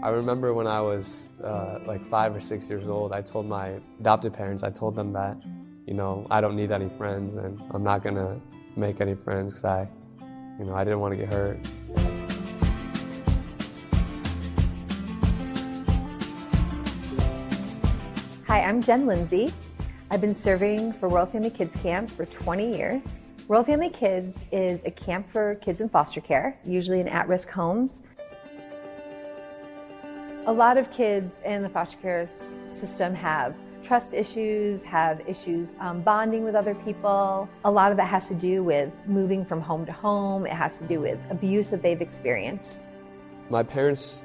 I remember when I was uh, like five or six years old, I told my adopted parents, I told them that, you know, I don't need any friends and I'm not gonna make any friends because I, you know, I didn't want to get hurt. Hi, I'm Jen Lindsay. I've been serving for Royal Family Kids Camp for 20 years. Royal Family Kids is a camp for kids in foster care, usually in at risk homes. A lot of kids in the foster care system have trust issues, have issues um, bonding with other people. A lot of that has to do with moving from home to home, it has to do with abuse that they've experienced. My parents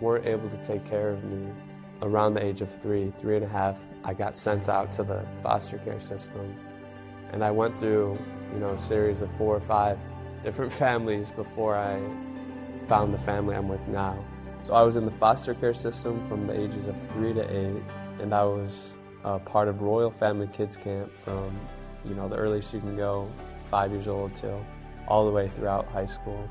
weren't able to take care of me around the age of three, three and a half. I got sent out to the foster care system. And I went through, you know, a series of four or five different families before I found the family I'm with now. So I was in the foster care system from the ages of three to eight, and I was uh, part of Royal Family Kids Camp from, you know, the earliest you can go, five years old till all the way throughout high school.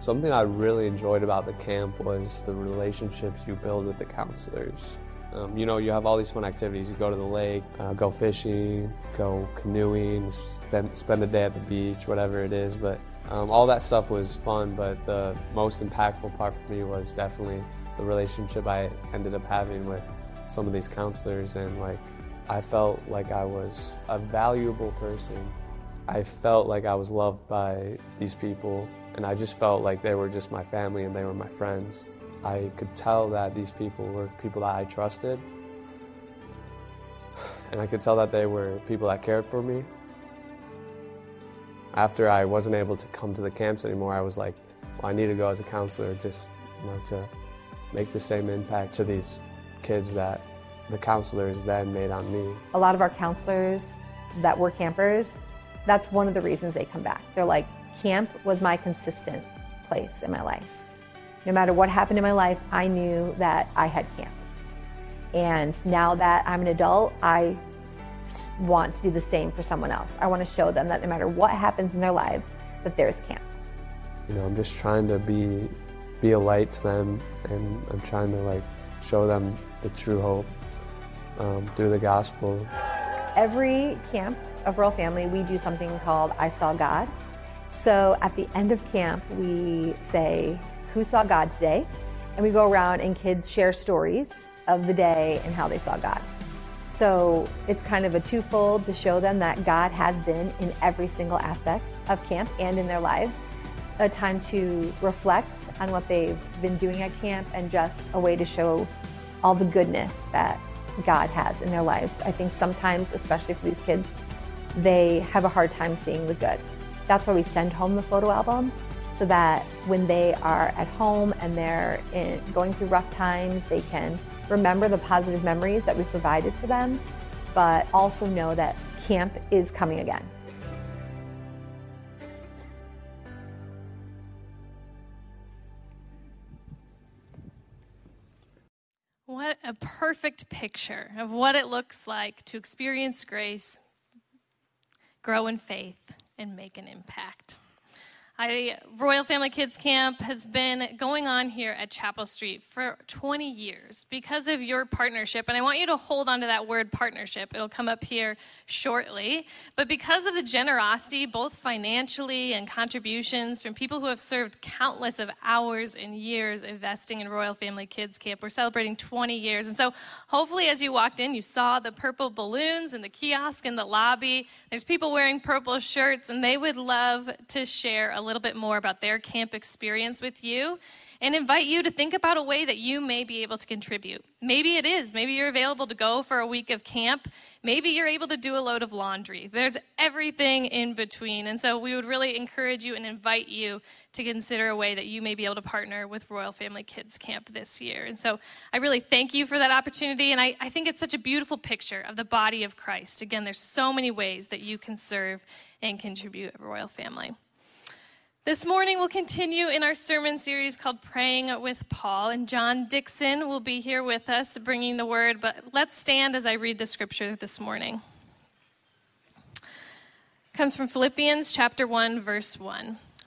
Something I really enjoyed about the camp was the relationships you build with the counselors. Um, you know, you have all these fun activities. You go to the lake, uh, go fishing, go canoeing, spend, spend a day at the beach, whatever it is. But um, all that stuff was fun, but the most impactful part for me was definitely the relationship I ended up having with some of these counselors. And like, I felt like I was a valuable person. I felt like I was loved by these people and I just felt like they were just my family and they were my friends. I could tell that these people were people that I trusted, and I could tell that they were people that cared for me. After I wasn't able to come to the camps anymore, I was like, well, I need to go as a counselor just you know, to make the same impact to these kids that the counselors then made on me. A lot of our counselors that were campers, that's one of the reasons they come back. They're like, camp was my consistent place in my life. No matter what happened in my life, I knew that I had camp. And now that I'm an adult, I want to do the same for someone else. I want to show them that no matter what happens in their lives, that there's camp. You know, I'm just trying to be be a light to them, and I'm trying to like show them the true hope um, through the gospel. Every camp of Royal Family, we do something called I Saw God. So at the end of camp, we say, Who saw God today? And we go around and kids share stories of the day and how they saw God. So it's kind of a twofold to show them that God has been in every single aspect of camp and in their lives. A time to reflect on what they've been doing at camp and just a way to show all the goodness that God has in their lives. I think sometimes, especially for these kids, they have a hard time seeing the good. That's why we send home the photo album so that when they are at home and they're in, going through rough times, they can remember the positive memories that we provided for them, but also know that camp is coming again. What a perfect picture of what it looks like to experience grace, grow in faith, and make an impact. I, Royal Family Kids Camp has been going on here at Chapel Street for 20 years because of your partnership. And I want you to hold on to that word partnership. It'll come up here shortly. But because of the generosity, both financially and contributions from people who have served countless of hours and years investing in Royal Family Kids Camp, we're celebrating 20 years. And so hopefully as you walked in, you saw the purple balloons in the kiosk in the lobby. There's people wearing purple shirts, and they would love to share a little little bit more about their camp experience with you and invite you to think about a way that you may be able to contribute. Maybe it is. Maybe you're available to go for a week of camp. Maybe you're able to do a load of laundry. There's everything in between. And so we would really encourage you and invite you to consider a way that you may be able to partner with Royal Family Kids Camp this year. And so I really thank you for that opportunity. And I, I think it's such a beautiful picture of the body of Christ. Again, there's so many ways that you can serve and contribute at Royal Family. This morning, we'll continue in our sermon series called Praying with Paul, and John Dickson will be here with us bringing the word. But let's stand as I read the scripture this morning. It comes from Philippians chapter 1, verse 1.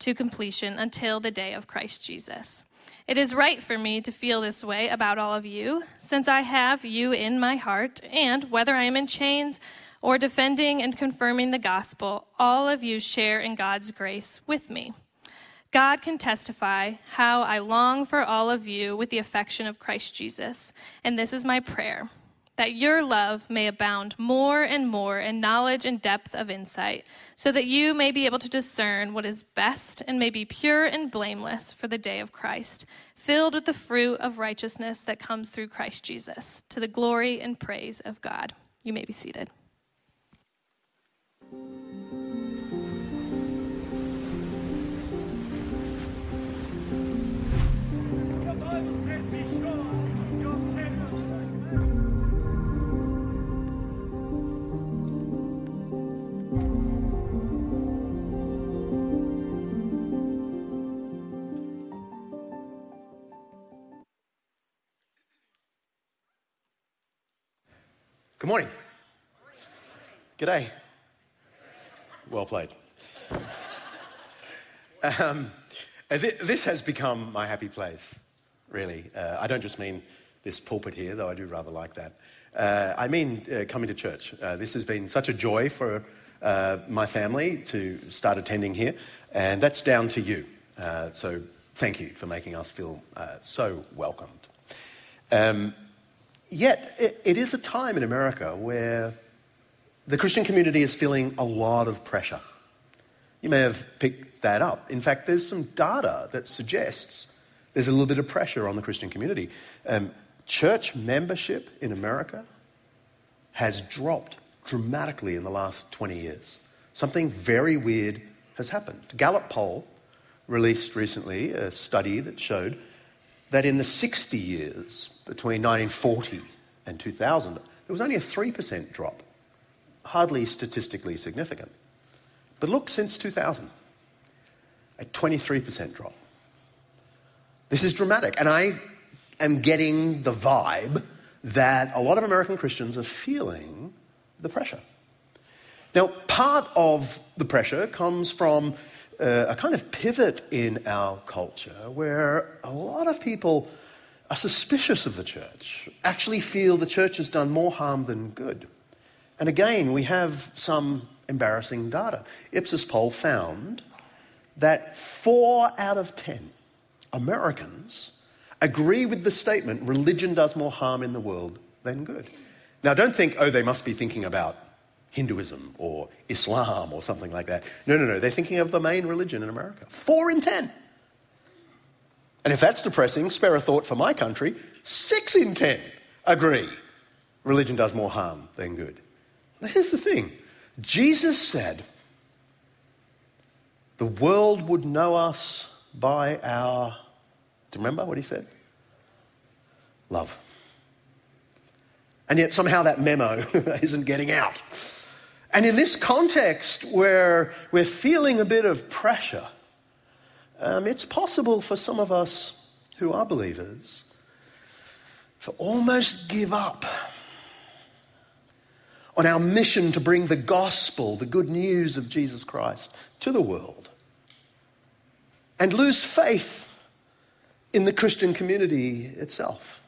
to completion until the day of Christ Jesus. It is right for me to feel this way about all of you, since I have you in my heart, and whether I am in chains or defending and confirming the gospel, all of you share in God's grace with me. God can testify how I long for all of you with the affection of Christ Jesus, and this is my prayer that your love may abound more and more in knowledge and depth of insight, so that you may be able to discern what is best and may be pure and blameless for the day of Christ, filled with the fruit of righteousness that comes through Christ Jesus, to the glory and praise of God. You may be seated. Good morning. G'day. Well played. Um, uh, th- this has become my happy place, really. Uh, I don't just mean this pulpit here, though I do rather like that. Uh, I mean uh, coming to church. Uh, this has been such a joy for uh, my family to start attending here, and that's down to you. so thank you for making us feel so welcomed. Um, Yet, it, it is a time in America where the Christian community is feeling a lot of pressure. You may have picked that up. In fact, there's some data that suggests there's a little bit of pressure on the Christian community. Um, church membership in America has dropped dramatically in the last 20 years. Something very weird has happened. Gallup poll released recently a study that showed that in the 60 years between 1940 and 2000, there was only a 3% drop, hardly statistically significant. But look, since 2000, a 23% drop. This is dramatic, and I am getting the vibe that a lot of American Christians are feeling the pressure. Now, part of the pressure comes from uh, a kind of pivot in our culture where a lot of people are suspicious of the church, actually feel the church has done more harm than good. And again, we have some embarrassing data. Ipsos poll found that four out of ten Americans agree with the statement religion does more harm in the world than good. Now, don't think, oh, they must be thinking about Hinduism or Islam or something like that. No, no, no. They're thinking of the main religion in America. Four in ten. And if that's depressing, spare a thought for my country. Six in ten agree religion does more harm than good. Here's the thing Jesus said, the world would know us by our. Do you remember what he said? Love. And yet somehow that memo isn't getting out. And in this context where we're feeling a bit of pressure, um, it's possible for some of us who are believers to almost give up on our mission to bring the gospel, the good news of Jesus Christ, to the world and lose faith in the Christian community itself.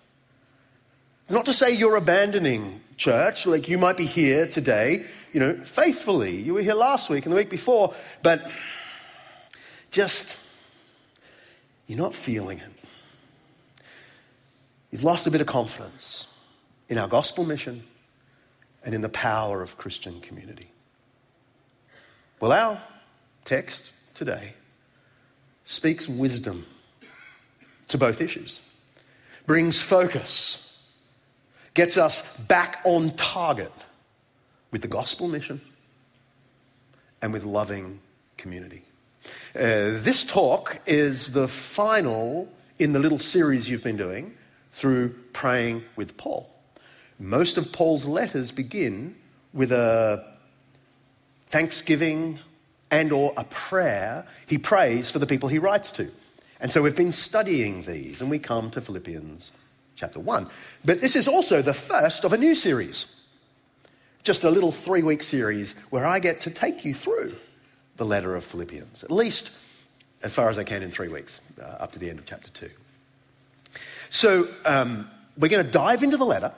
Not to say you're abandoning church, like you might be here today, you know, faithfully. You were here last week and the week before, but just, you're not feeling it. You've lost a bit of confidence in our gospel mission and in the power of Christian community. Well, our text today speaks wisdom to both issues, brings focus gets us back on target with the gospel mission and with loving community. Uh, this talk is the final in the little series you've been doing through praying with Paul. Most of Paul's letters begin with a thanksgiving and or a prayer he prays for the people he writes to. And so we've been studying these and we come to Philippians chapter 1. But this is also the first of a new series. Just a little 3-week series where I get to take you through the letter of Philippians, at least as far as I can in 3 weeks, uh, up to the end of chapter 2. So um, we're going to dive into the letter.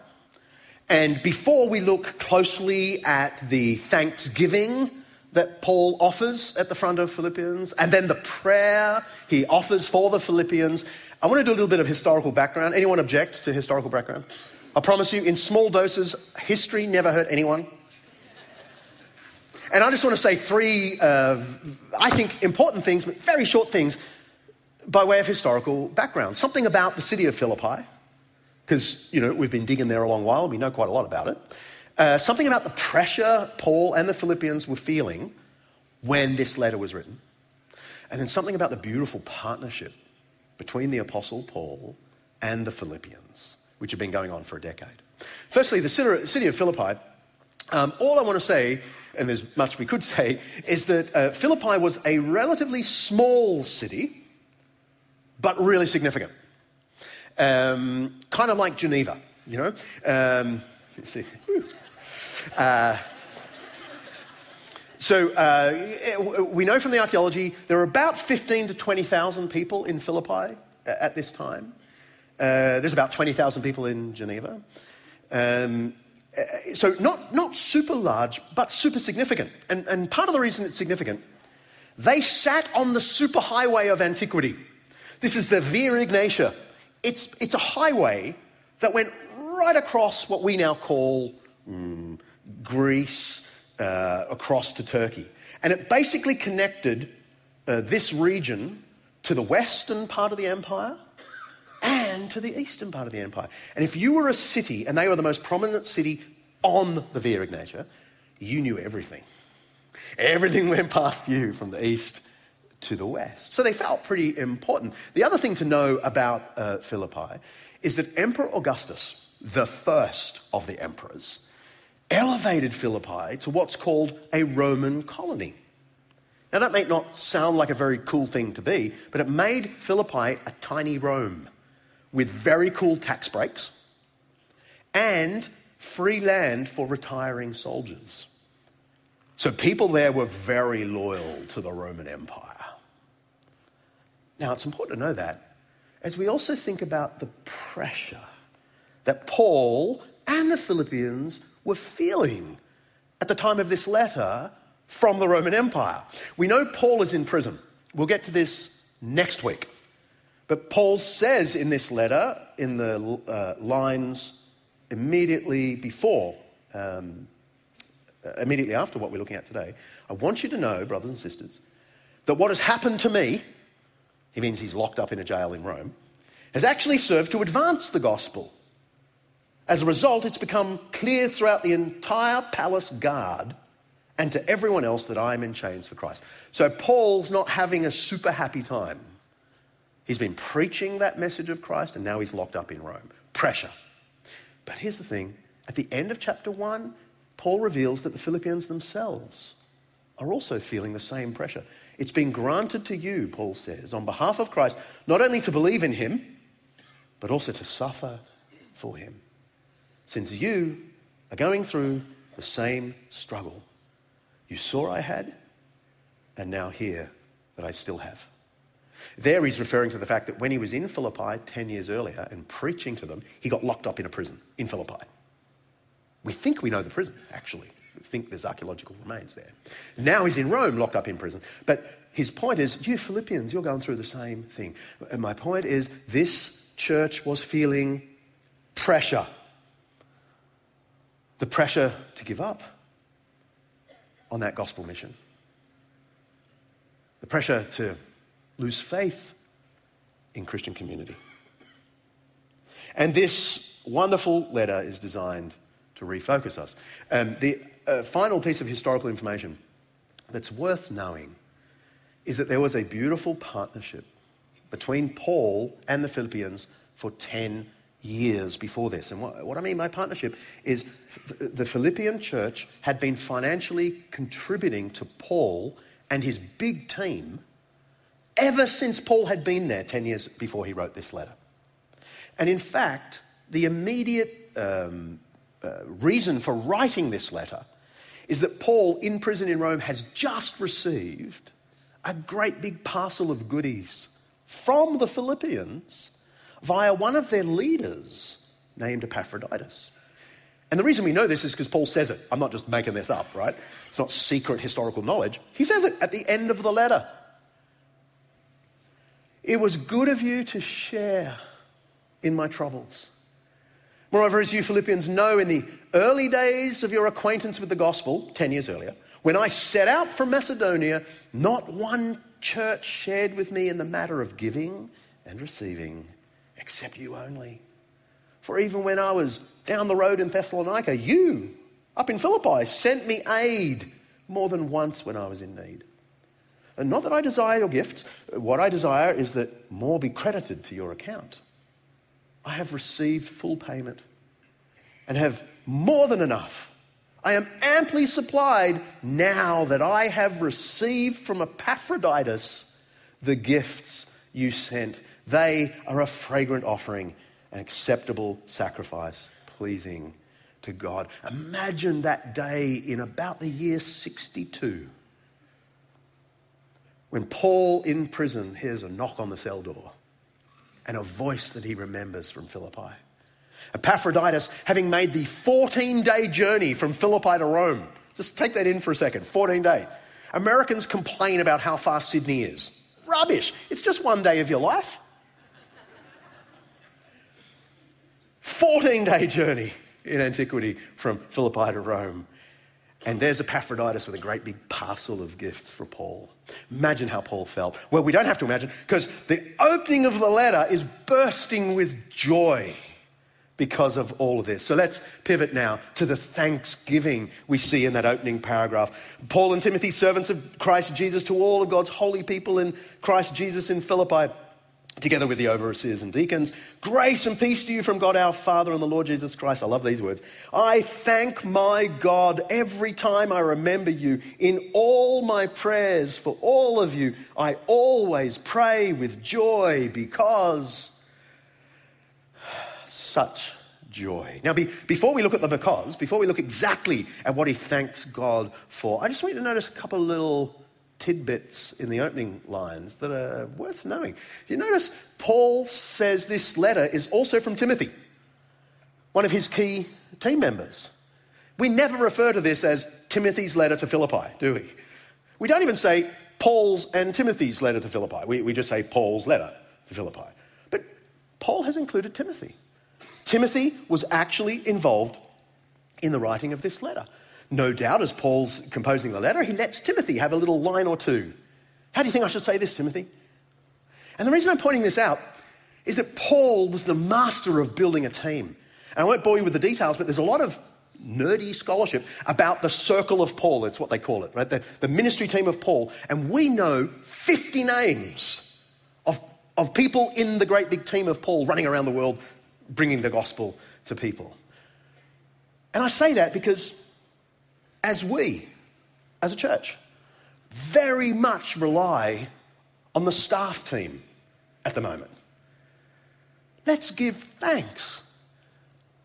And before we look closely at the thanksgiving that Paul offers at the front of Philippians, and then the prayer he offers for the Philippians. I want to do a little bit of historical background. Anyone object to historical background? I promise you, in small doses, history never hurt anyone. And I just want to say three, uh, I think, important things, but very short things, by way of historical background. Something about the city of Philippi, because, you know, we've been digging there a long while, and we know quite a lot about it. Uh, something about the pressure Paul and the Philippians were feeling when this letter was written. And then something about the beautiful partnership between the Apostle Paul and the Philippians, which have been going on for a decade. Firstly, the city of Philippi, um, all I want to say, and there's much we could say, is that uh, Philippi was a relatively small city, but really significant. Um, kind of like Geneva, you know? Um, see. Uh, so uh, we know from the archaeology there are about 15 to 20,000 people in Philippi at this time. Uh, there's about 20,000 people in Geneva. Um, uh, so not, not super large, but super significant. And, and part of the reason it's significant, they sat on the superhighway of antiquity. This is the Via Egnatia. It's, it's a highway that went right across what we now call mm, Greece, uh, across to Turkey. And it basically connected uh, this region to the western part of the empire and to the eastern part of the empire. And if you were a city, and they were the most prominent city on the Via Egnatia, you knew everything. Everything went past you from the east to the west. So they felt pretty important. The other thing to know about uh, Philippi is that Emperor Augustus, the first of the emperors, elevated Philippi to what's called a Roman colony. Now, that may not sound like a very cool thing to be, but it made Philippi a tiny Rome with very cool tax breaks and free land for retiring soldiers. So people there were very loyal to the Roman Empire. Now, it's important to know that as we also think about the pressure that Paul and the Philippians were feeling at the time of this letter from the Roman Empire. We know Paul is in prison. We'll get to this next week. But Paul says in this letter, in the uh, lines immediately before, um, uh, immediately after what we're looking at today, I want you to know, brothers and sisters, that what has happened to me, he means he's locked up in a jail in Rome, has actually served to advance the gospel as a result, it's become clear throughout the entire palace guard and to everyone else that I'm in chains for Christ. So Paul's not having a super happy time. He's been preaching that message of Christ and now he's locked up in Rome. Pressure. But here's the thing at the end of chapter 1, Paul reveals that the Philippians themselves are also feeling the same pressure. It's been granted to you, Paul says, on behalf of Christ, not only to believe in him, but also to suffer for him since you are going through the same struggle you saw I had and now hear that I still have. There he's referring to the fact that when he was in Philippi 10 years earlier and preaching to them, he got locked up in a prison in Philippi. We think we know the prison, actually. We think there's archaeological remains there. Now he's in Rome, locked up in prison. But his point is, you Philippians, you're going through the same thing. And my point is, this church was feeling pressure the pressure to give up on that gospel mission, the pressure to lose faith in Christian community. And this wonderful letter is designed to refocus us. Um, the uh, final piece of historical information that's worth knowing is that there was a beautiful partnership between Paul and the Philippians for 10 years before this. And what, what, I mean by partnership is the Philippian church had been financially contributing to Paul and his big team ever since Paul had been there 10 years before he wrote this letter. And in fact, the immediate um, uh, reason for writing this letter is that Paul, in prison in Rome, has just received a great big parcel of goodies from the Philippians via one of their leaders named Epaphroditus. And the reason we know this is because Paul says it. I'm not just making this up, right? It's not secret historical knowledge. He says it at the end of the letter. It was good of you to share in my troubles. Moreover, as you Philippians know, in the early days of your acquaintance with the gospel, 10 years earlier, when I set out from Macedonia, not one church shared with me in the matter of giving and receiving, except you only. For even when I was down the road in Thessalonica, you, up in Philippi, sent me aid more than once when I was in need. And not that I desire your gifts, what I desire is that more be credited to your account. I have received full payment and have more than enough. I am amply supplied now that I have received from Epaphroditus the gifts you sent. They are a fragrant offering, an acceptable sacrifice, pleasing to God. Imagine that day in about the year 62 when Paul in prison hears a knock on the cell door and a voice that he remembers from Philippi. Epaphroditus, having made the 14 day journey from Philippi to Rome, just take that in for a second 14 day. Americans complain about how far Sydney is. Rubbish. It's just one day of your life. 14 day journey in antiquity from Philippi to Rome. And there's Epaphroditus with a great big parcel of gifts for Paul. Imagine how Paul felt. Well, we don't have to imagine because the opening of the letter is bursting with joy because of all of this. So let's pivot now to the thanksgiving we see in that opening paragraph. Paul and Timothy, servants of Christ Jesus, to all of God's holy people in Christ Jesus in Philippi together with the overseers and deacons. Grace and peace to you from God our Father and the Lord Jesus Christ. I love these words. I thank my God every time I remember you in all my prayers for all of you. I always pray with joy because such joy. Now, be, before we look at the because, before we look exactly at what he thanks God for, I just want you to notice a couple little tidbits in the opening lines that are worth knowing. You notice Paul says this letter is also from Timothy, one of his key team members. We never refer to this as Timothy's letter to Philippi, do we? We don't even say Paul's and Timothy's letter to Philippi. We, we just say Paul's letter to Philippi. But Paul has included Timothy. Timothy was actually involved in the writing of this letter. No doubt, as Paul's composing the letter, he lets Timothy have a little line or two. How do you think I should say this, Timothy? And the reason I'm pointing this out is that Paul was the master of building a team. And I won't bore you with the details, but there's a lot of nerdy scholarship about the circle of Paul. It's what they call it, right? The, the ministry team of Paul. And we know 50 names of, of people in the great big team of Paul running around the world bringing the gospel to people. And I say that because as we, as a church, very much rely on the staff team at the moment. Let's give thanks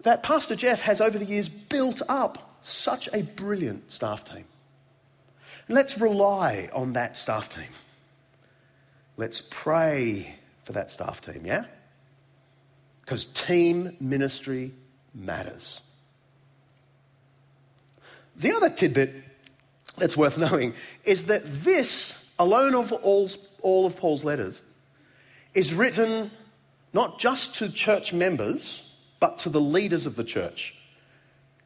that Pastor Jeff has over the years built up such a brilliant staff team. Let's rely on that staff team. Let's pray for that staff team, yeah? Because team ministry matters. The other tidbit that's worth knowing is that this, alone of all, all of Paul's letters, is written not just to church members, but to the leaders of the church.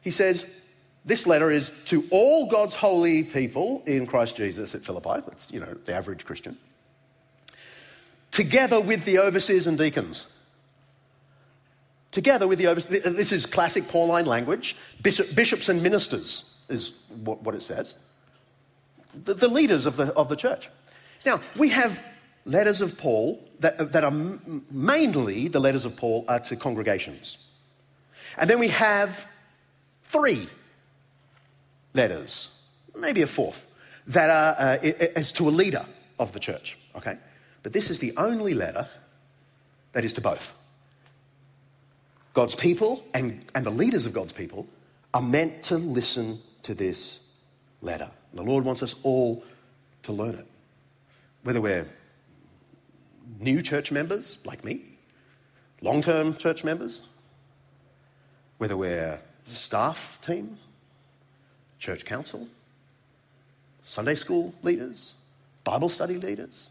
He says, this letter is to all God's holy people in Christ Jesus at Philippi. That's, you know, the average Christian. Together with the overseers and deacons together with the overseers. This is classic Pauline language. Bishop, bishops and ministers is what, it says. The, the leaders of the, of the church. Now, we have letters of Paul that, that are mainly the letters of Paul are to congregations. And then we have three letters, maybe a fourth, that are uh, as to a leader of the church, okay? But this is the only letter that is to both. God's people and, and the leaders of God's people are meant to listen to this letter. The Lord wants us all to learn it. Whether we're new church members like me, long term church members, whether we're staff team, church council, Sunday school leaders, Bible study leaders.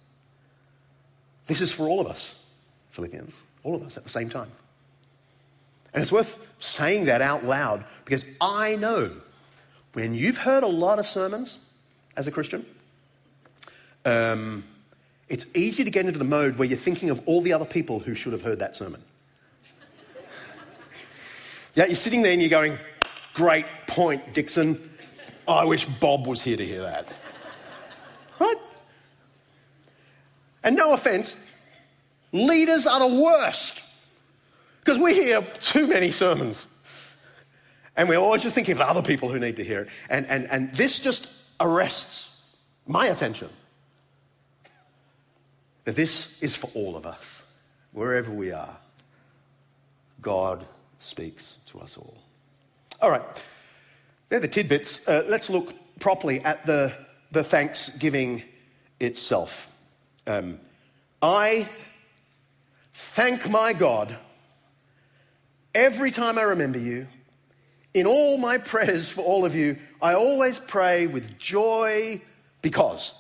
This is for all of us, Philippians, all of us at the same time. And it's worth saying that out loud because I know when you've heard a lot of sermons as a Christian, um, it's easy to get into the mode where you're thinking of all the other people who should have heard that sermon. yeah, you're sitting there and you're going, Great point, Dickson. I wish Bob was here to hear that. Right? And no offense, leaders are the worst because we hear too many sermons. And we're always just thinking of other people who need to hear it. And, and, and this just arrests my attention. That this is for all of us, wherever we are. God speaks to us all. All right, they're the tidbits. Uh, let's look properly at the, the thanksgiving itself. Um, I thank my God every time I remember you. In all my prayers for all of you, I always pray with joy because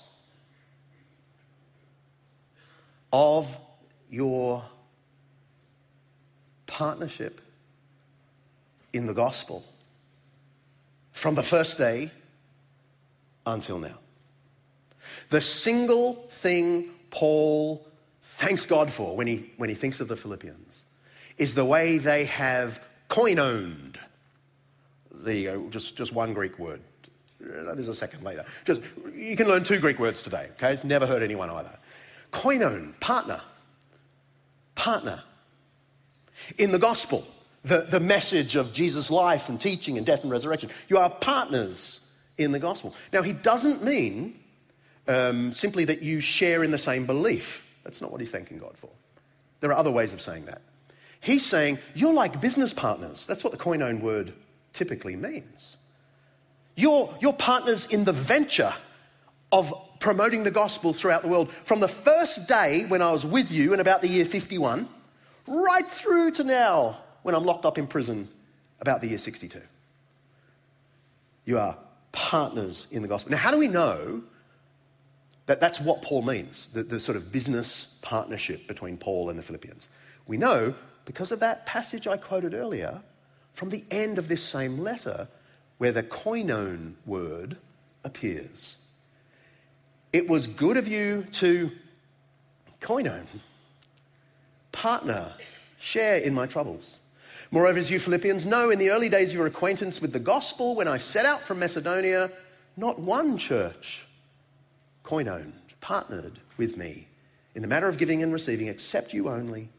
of your partnership in the gospel from the first day until now. The single thing Paul thanks God for when he, when he thinks of the Philippians is the way they have koinoned. There you go, just, just one Greek word. There's a second later. Just, you can learn two Greek words today, okay? It's never hurt anyone either. Koinon, partner. Partner. In the gospel, the, the message of Jesus' life and teaching and death and resurrection, you are partners in the gospel. Now, he doesn't mean um, simply that you share in the same belief. That's not what he's thanking God for. There are other ways of saying that. He's saying you're like business partners. That's what the koinon word typically means. You're, you're partners in the venture of promoting the gospel throughout the world. From the first day when I was with you in about the year 51, right through to now when I'm locked up in prison about the year 62. You are partners in the gospel. Now, how do we know that that's what Paul means, the, the sort of business partnership between Paul and the Philippians? We know because of that passage I quoted earlier from the end of this same letter where the koinon word appears. It was good of you to koinon, partner, share in my troubles. Moreover, as you Philippians know, in the early days of your acquaintance with the gospel, when I set out from Macedonia, not one church koinoned, partnered with me in the matter of giving and receiving, except you only.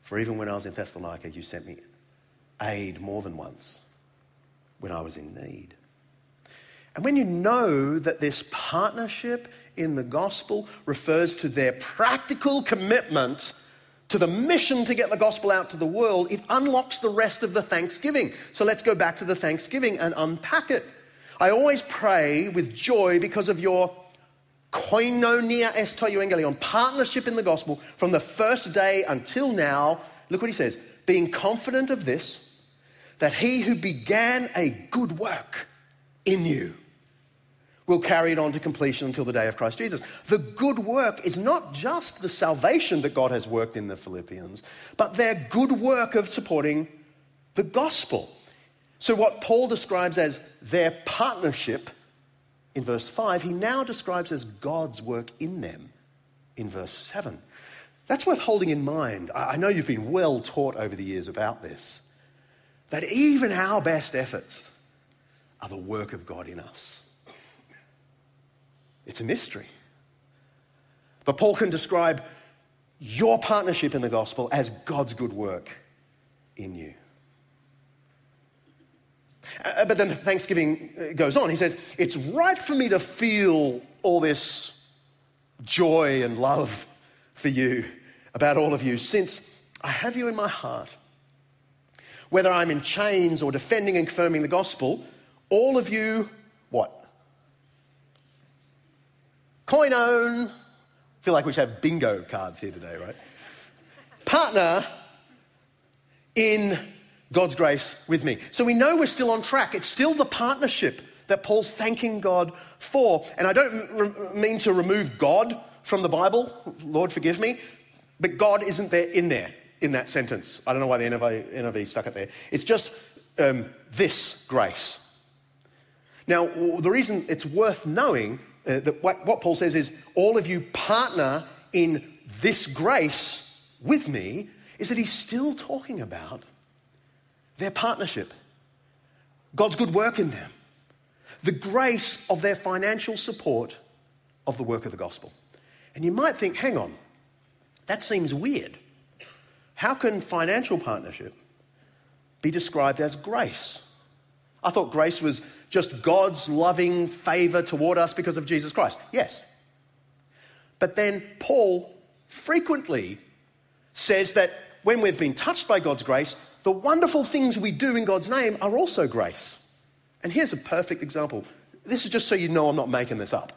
For even when I was in Thessalonica, you sent me aid more than once when I was in need. And when you know that this partnership in the gospel refers to their practical commitment to the mission to get the gospel out to the world, it unlocks the rest of the thanksgiving. So let's go back to the thanksgiving and unpack it. I always pray with joy because of your koinonia esto euangelion, partnership in the gospel from the first day until now. Look what he says being confident of this, that he who began a good work in you will carry it on to completion until the day of Christ Jesus. The good work is not just the salvation that God has worked in the Philippians, but their good work of supporting the gospel. So, what Paul describes as their partnership in verse 5, he now describes as God's work in them in verse 7. That's worth holding in mind. I know you've been well taught over the years about this, that even our best efforts are the work of God in us. It's a mystery. But Paul can describe your partnership in the gospel as God's good work in you. Uh, but then Thanksgiving uh, goes on. He says, It's right for me to feel all this joy and love for you, about all of you, since I have you in my heart. Whether I'm in chains or defending and confirming the gospel, all of you, what? Koinon. I feel like we should have bingo cards here today, right? Partner in God's grace with me. So we know we're still on track. It's still the partnership that Paul's thanking God for. And I don't re- mean to remove God from the Bible, Lord, forgive me, but God isn't there in there in that sentence. I don't know why the NIV, NIV stuck it there. It's just um, this grace. Now, the reason it's worth knowing uh, that what, what Paul says is all of you partner in this grace with me is that he's still talking about their partnership, God's good work in them, the grace of their financial support of the work of the gospel. And you might think, hang on, that seems weird. How can financial partnership be described as grace? I thought grace was just God's loving favor toward us because of Jesus Christ. Yes. But then Paul frequently says that when we've been touched by God's grace, the wonderful things we do in God's name are also grace. And here's a perfect example. This is just so you know I'm not making this up.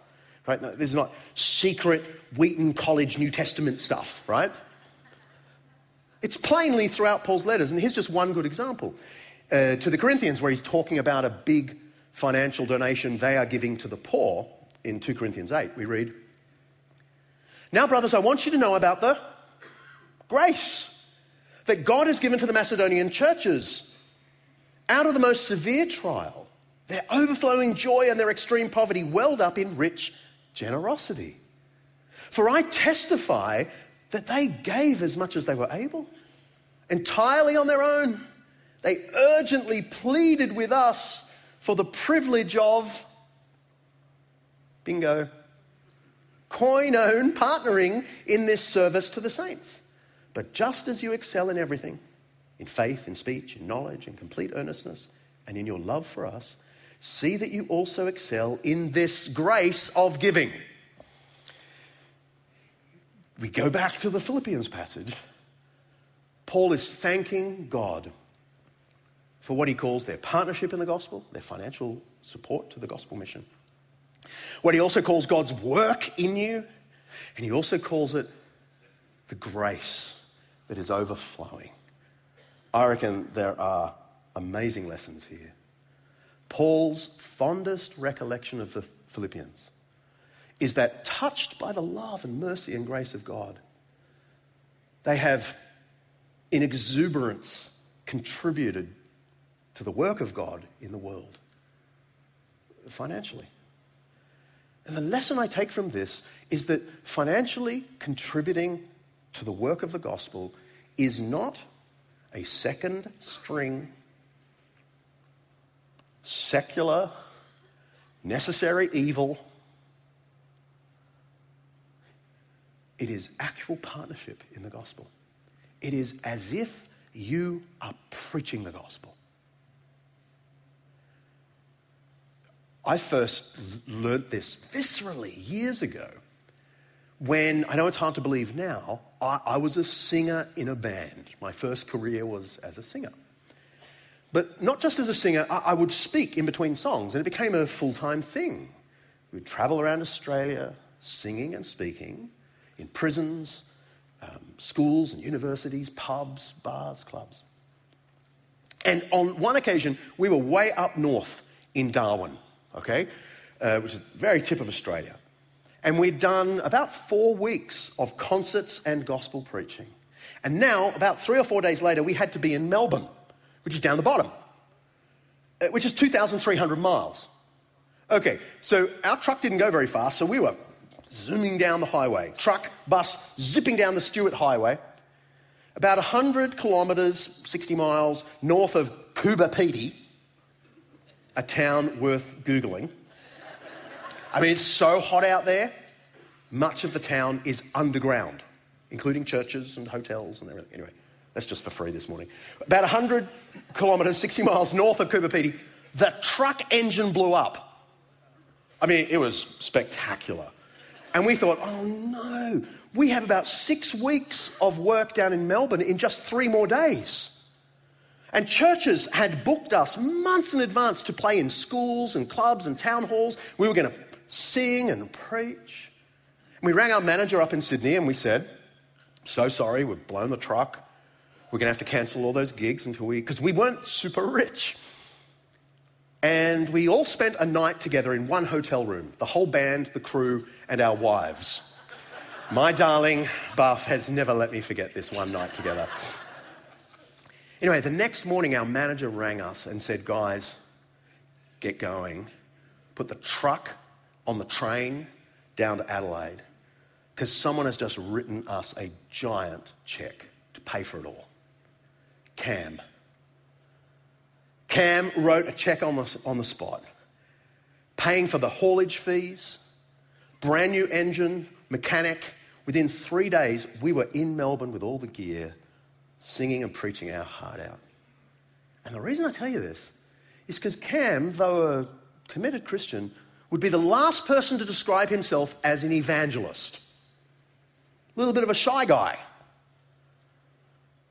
Right? No, this is not secret Wheaton College New Testament stuff, right? It's plainly throughout Paul's letters, and here's just one good example. Uh, to the Corinthians, where he's talking about a big financial donation they are giving to the poor in 2 Corinthians 8, we read, Now, brothers, I want you to know about the grace that God has given to the Macedonian churches out of the most severe trial. Their overflowing joy and their extreme poverty welled up in rich generosity. For I testify that they gave as much as they were able, entirely on their own. They urgently pleaded with us for the privilege of, bingo, koinon, partnering in this service to the saints. But just as you excel in everything, in faith, in speech, in knowledge, in complete earnestness, and in your love for us, see that you also excel in this grace of giving. We go back to the Philippians passage. Paul is thanking God for what he calls their partnership in the gospel, their financial support to the gospel mission. What he also calls God's work in you, and he also calls it the grace that is overflowing. I reckon there are amazing lessons here. Paul's fondest recollection of the Philippians is that touched by the love and mercy and grace of God, they have in exuberance contributed to the work of God in the world financially. And the lesson I take from this is that financially contributing to the work of the gospel is not a second string, secular, necessary evil. It is actual partnership in the gospel. It is as if you are preaching the gospel. I first learnt this viscerally years ago when I know it's hard to believe now, I, I, was a singer in a band. My first career was as a singer. But not just as a singer, I, I would speak in between songs, and it became a full time thing. We'd travel around Australia singing and speaking in prisons, um, schools and universities, pubs, bars, clubs. And on one occasion, we were way up north in Darwin, okay, uh, which is the very tip of Australia. And we'd done about four weeks of concerts and gospel preaching. And now, about three or four days later, we had to be in Melbourne, which is down the bottom, uh, which is 2,300 miles. Okay, so our truck didn't go very fast, so we were zooming down the highway. Truck, bus, zipping down the Stuart Highway. About 100 kilometres, 60 miles north of Coober Pedy, a town worth Googling. I mean, it's so hot out there. much of the town is underground, including churches and hotels and everything. Anyway, that's just for free this morning. About 100 kilometres, 60 miles north of Coober Pedy, the truck engine blew up. I mean, it was spectacular. And we thought, oh no, we have about six weeks of work down in Melbourne in just three more days. And churches had booked us months in advance to play in schools and clubs and town halls. We were going to sing and preach. And we rang our manager up in Sydney and we said, So sorry, we've blown the truck. We're going to have to cancel all those gigs until we, because we weren't super rich. And we all spent a night together in one hotel room the whole band, the crew, and our wives. My darling Buff has never let me forget this one night together. Anyway, the next morning, our manager rang us and said, Guys, get going. Put the truck on the train down to Adelaide because someone has just written us a giant check to pay for it all. Cam. Cam wrote a check on the, on the spot, paying for the haulage fees, brand new engine, mechanic. Within three days, we were in Melbourne with all the gear singing and preaching our heart out. And the reason I tell you this is because Cam, though a committed Christian, would be the last person to describe himself as an evangelist. A little bit of a shy guy.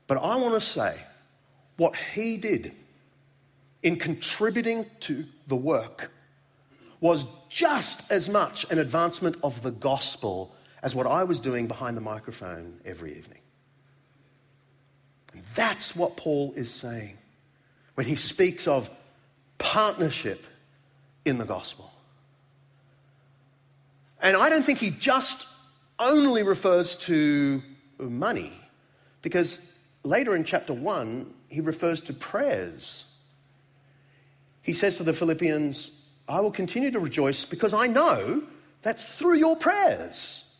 But I want to say what he did in contributing to the work was just as much an advancement of the gospel as what I was doing behind the microphone every evening. And that's what Paul is saying when he speaks of partnership in the gospel. And I don't think he just only refers to money, because later in chapter 1, he refers to prayers. He says to the Philippians, I will continue to rejoice because I know that's through your prayers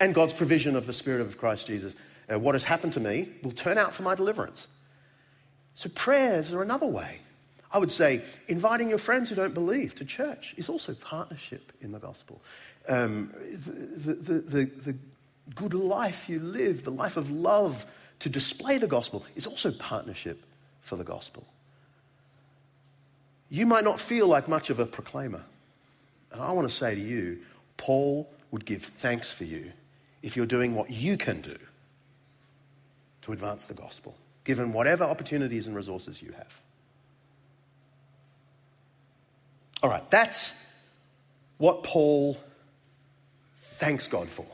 and God's provision of the Spirit of Christ Jesus uh, what has happened to me will turn out for my deliverance. So, prayers are another way. I would say inviting your friends who don't believe to church is also partnership in the gospel. Um, the, the, the, the, good life you live, the life of love to display the gospel, is also partnership for the gospel. You might not feel like much of a proclaimer. And I want to say to you, Paul would give thanks for you if you're doing what you can do to advance the gospel, given whatever opportunities and resources you have. All right, that's what Paul thanks God for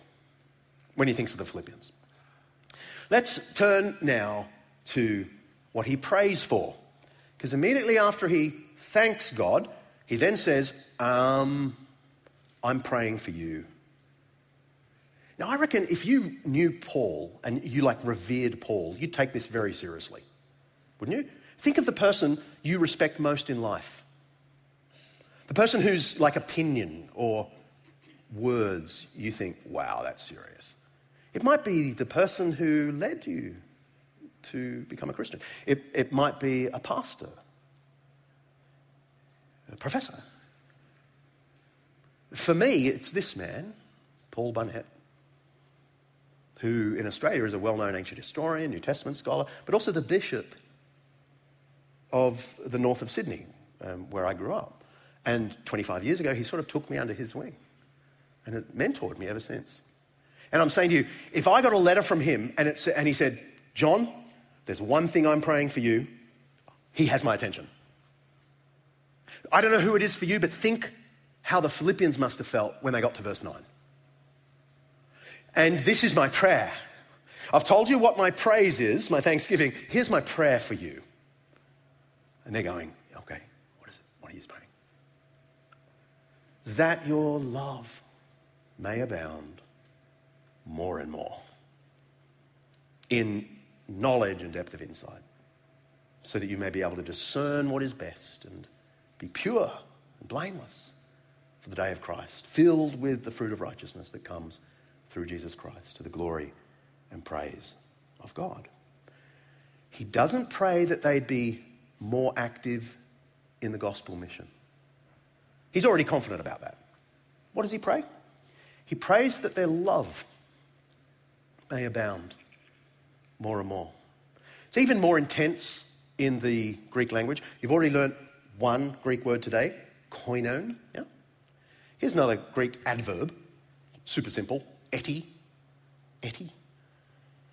when he thinks of the Philippians. Let's turn now to what he prays for. Because immediately after he thanks God, he then says, um, I'm praying for you now, I reckon if you knew Paul and you like revered Paul, you'd take this very seriously, wouldn't you? Think of the person you respect most in life. The person whose like opinion or words you think, wow, that's serious. It might be the person who led you to become a Christian. It, it might be a pastor, a professor. For me, it's this man, Paul Barnett who in Australia is a well known ancient historian, New Testament scholar, but also the bishop of the north of Sydney, um, where I grew up. And 25 years ago, he sort of took me under his wing and it mentored me ever since. And I'm saying to you, if I got a letter from him and, it, and he said, John, there's one thing I'm praying for you, he has my attention. I don't know who it is for you, but think how the Philippians must have felt when they got to verse 9. And this is my prayer. I've told you what my praise is, my thanksgiving. Here's my prayer for you. And they're going, okay, what is it? What are you praying? That your love may abound more and more in knowledge and depth of insight, so that you may be able to discern what is best and be pure and blameless for the day of Christ, filled with the fruit of righteousness that comes through Jesus Christ to the glory and praise of God. He doesn't pray that they'd be more active in the gospel mission. He's already confident about that. What does he pray? He prays that their love may abound more and more. It's even more intense in the Greek language. You've already learned one Greek word today, koinon. Yeah? Here's another Greek adverb, super simple, eti. Eti.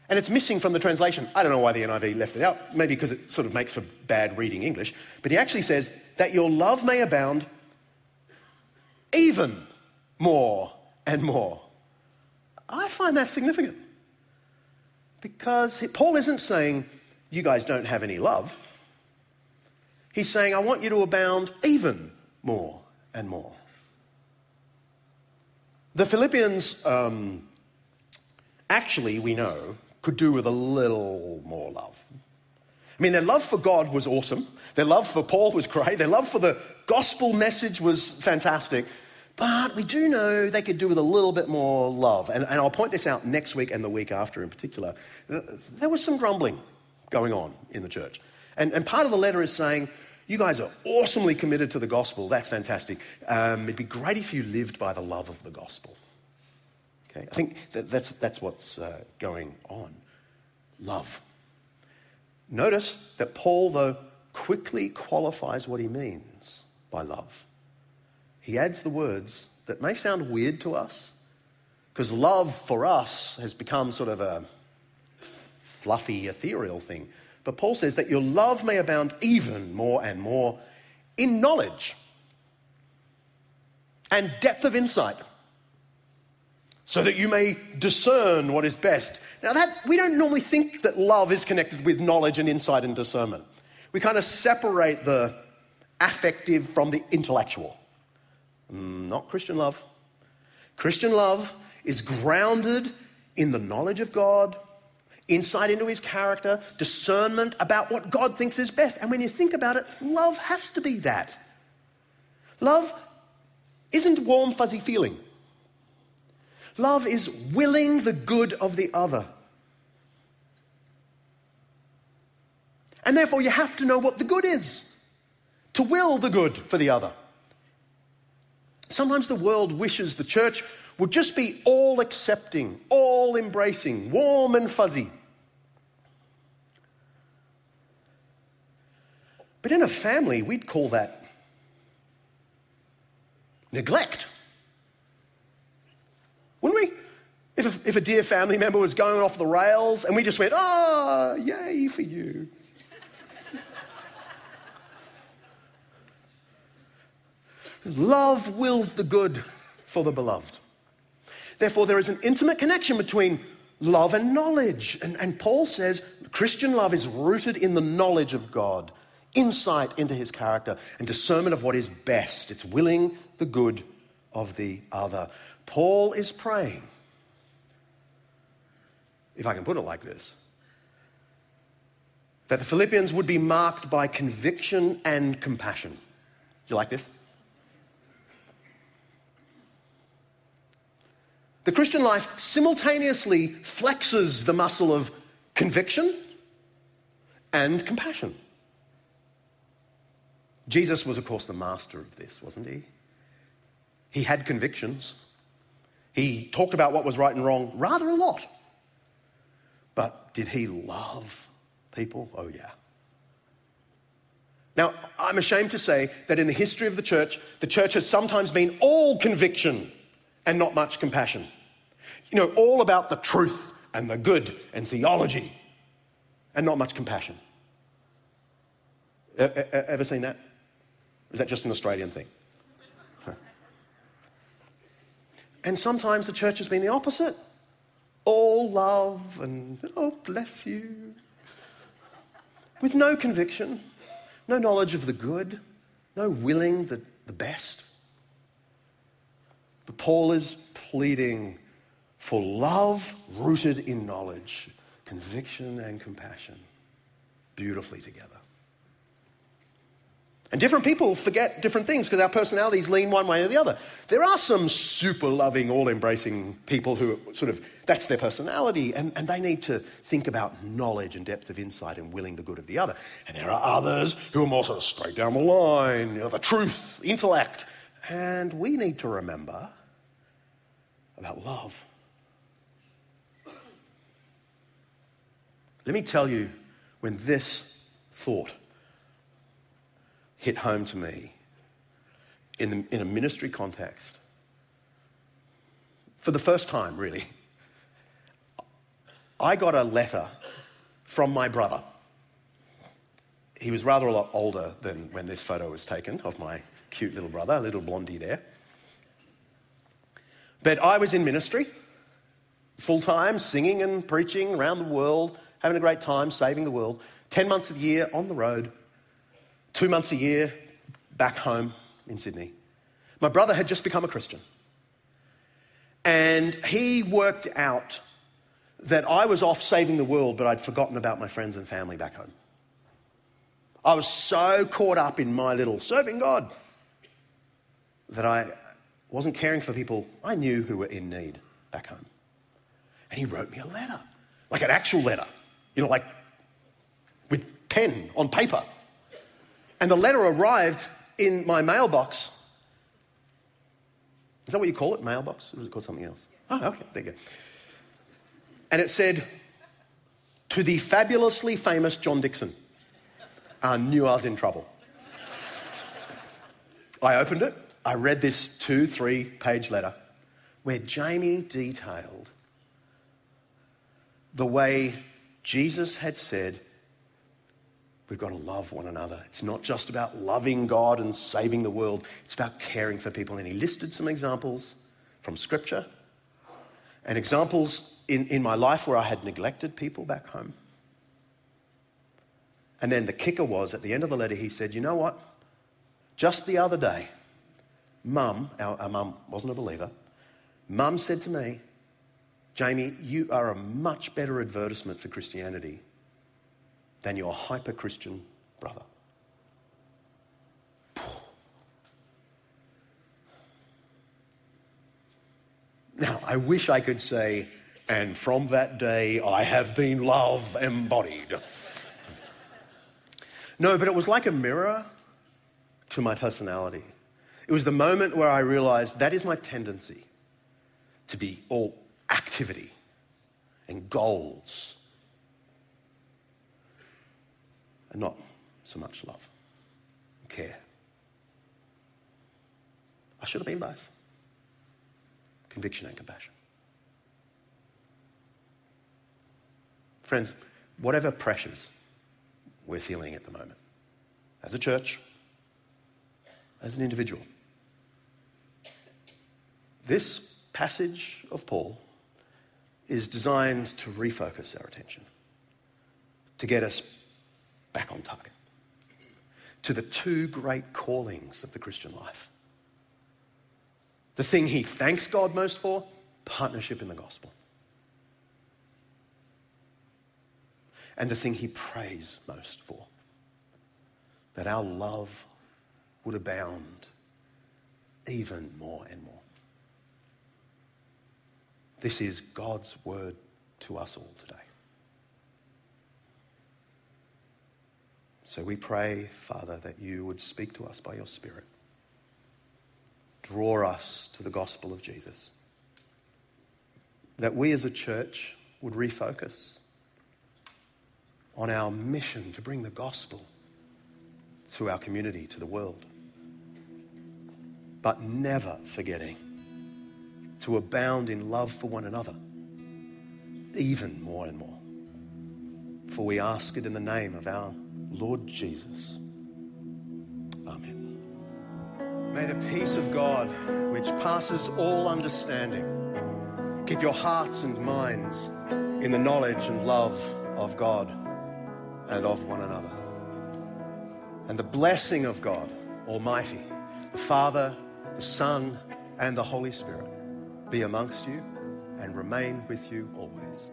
And it's missing from the translation. I don't know why the NIV left it out, maybe because it sort of makes for bad reading English. But he actually says that your love may abound even more and more. I find that significant because Paul isn't saying you guys don't have any love. He's saying, I want you to abound even more and more. The Philippians, um, actually, we know, could do with a little more love. I mean, their love for God was awesome. Their love for Paul was great. Their love for the gospel message was fantastic. But we do know they could do with a little bit more love. And, and I'll point this out next week and the week after in particular. There was some grumbling going on in the church. And, and part of the letter is saying, you guys are awesomely committed to the gospel. That's fantastic. Um, it'd be great if you lived by the love of the gospel. Okay? I think that that's, that's what's uh, going on. Love. Notice that Paul, though, quickly qualifies what he means by love. He adds the words that may sound weird to us, because love for us has become sort of a fluffy, ethereal thing. But Paul says that your love may abound even more and more in knowledge and depth of insight, so that you may discern what is best. Now, that we don't normally think that love is connected with knowledge and insight and discernment. We kind of separate the affective from the intellectual. Mm, not Christian love. Christian love is grounded in the knowledge of God insight into his character, discernment about what God thinks is best. And when you think about it, love has to be that. Love isn't warm, fuzzy feeling. Love is willing the good of the other. And therefore, you have to know what the good is to will the good for the other. Sometimes the world wishes the church would just be all accepting, all embracing, warm and fuzzy. But in a family, we'd call that neglect. Wouldn't we? If a, if a dear family member was going off the rails and we just went, ah, oh, yay for you. Love wills the good for the beloved. Therefore, there is an intimate connection between love and knowledge. And, and Paul says Christian love is rooted in the knowledge of God, insight into his character, and discernment of what is best. It's willing the good of the other. Paul is praying, if I can put it like this, that the Philippians would be marked by conviction and compassion. Do you like this? The Christian life simultaneously flexes the muscle of conviction and compassion. Jesus was, of course, the master of this, wasn't he? He had convictions. He talked about what was right and wrong rather a lot. But did he love people? Oh, yeah. Now, I'm ashamed to say that in the history of the church, the church has sometimes been all conviction and not much compassion. You know, all about the truth and the good and theology and not much compassion. Ever seen that? Is that just an Australian thing? And sometimes the church has been the opposite. All love and, oh, bless you. With no conviction, no knowledge of the good, no willing the, the best. But Paul is pleading for love rooted in knowledge, conviction, and compassion beautifully together. And different people forget different things because our personalities lean one way or the other. There are some super loving, all embracing people who sort of, that's their personality, and, and they need to think about knowledge and depth of insight and willing the good of the other. And there are others who are more sort of straight down the line, you know, the truth, intellect. And we need to remember about love. Let me tell you when this thought hit home to me in, the, in a ministry context. For the first time, really, I got a letter from my brother. He was rather a lot older than when this photo was taken of my cute little brother, a little blondie there. But I was in ministry, full time, singing and preaching around the world, having a great time, saving the world. 10 months of the year on the road, two months a year back home in Sydney. My brother had just become a Christian. And he worked out that I was off saving the world, but I'd forgotten about my friends and family back home. I was so caught up in my little serving God that I wasn't caring for people I knew who were in need back home. And he wrote me a letter, like an actual letter, you know, like with pen on paper. And the letter arrived in my mailbox. Is that what you call it? Mailbox? Or was it called something else? Oh, okay, there you go. And it said, To the fabulously famous John Dickson. I knew I was in trouble. I opened it. I read this two, three page letter where Jamie detailed the way Jesus had said, We've got to love one another. It's not just about loving God and saving the world, it's about caring for people. And he listed some examples from Scripture and examples in, in my life where I had neglected people back home. And then the kicker was at the end of the letter, he said, You know what? Just the other day, mum, our, our mum wasn't a believer, mum said to me, Jamie, you are a much better advertisement for Christianity than your hyper Christian brother. Now, I wish I could say, and from that day I have been love embodied. No, but it was like a mirror to my personality. It was the moment where I realized that is my tendency to be all activity and goals and not so much love and care. I should have been both conviction and compassion. Friends, whatever pressures we're feeling at the moment, as a church, as an individual, this passage of Paul is designed to refocus our attention, to get us back on target, to the two great callings of the Christian life. The thing he thanks God most for partnership in the gospel. And the thing he prays most for that our love would abound even more and more. This is God's word to us all today. So we pray, Father, that you would speak to us by your Spirit. Draw us to the gospel of Jesus. That we as a church would refocus on our mission to bring the gospel to our community, to the world. But never forgetting to abound in love for one another, even more and more. For we ask it in the name of our Lord Jesus. Amen. May the peace of God, which passes all understanding, keep your hearts and minds in the knowledge and love of God and of one another. And the blessing of God Almighty, the Father, the Son, and the Holy Spirit be amongst you and remain with you always.